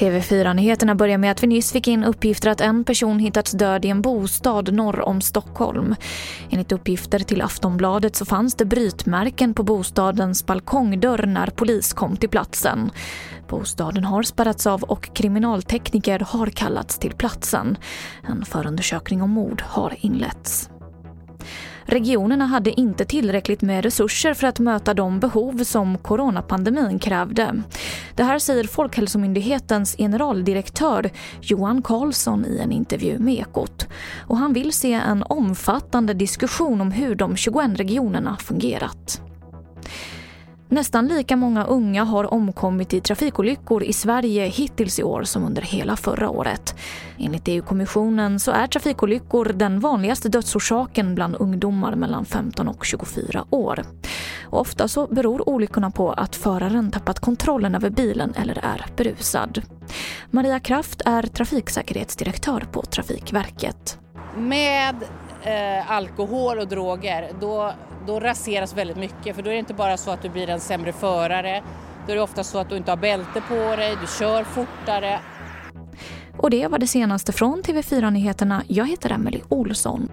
TV4-nyheterna börjar med att vi nyss fick in uppgifter att en person hittats död i en bostad norr om Stockholm. Enligt uppgifter till Aftonbladet så fanns det brytmärken på bostadens balkongdörr när polis kom till platsen. Bostaden har spärrats av och kriminaltekniker har kallats till platsen. En förundersökning om mord har inletts. Regionerna hade inte tillräckligt med resurser för att möta de behov som coronapandemin krävde. Det här säger Folkhälsomyndighetens generaldirektör Johan Karlsson i en intervju med Ekot. Och han vill se en omfattande diskussion om hur de 21 regionerna fungerat. Nästan lika många unga har omkommit i trafikolyckor i Sverige hittills i år som under hela förra året. Enligt EU-kommissionen så är trafikolyckor den vanligaste dödsorsaken bland ungdomar mellan 15 och 24 år. Och ofta så beror olyckorna på att föraren tappat kontrollen över bilen eller är berusad. Maria Kraft är trafiksäkerhetsdirektör på Trafikverket. Med eh, alkohol och droger då då raseras väldigt mycket för då är det inte bara så att du blir en sämre förare, då är det ofta så att du inte har bälte på dig, du kör fortare. Och det var det senaste från TV4 Nyheterna. Jag heter Emily Olsson.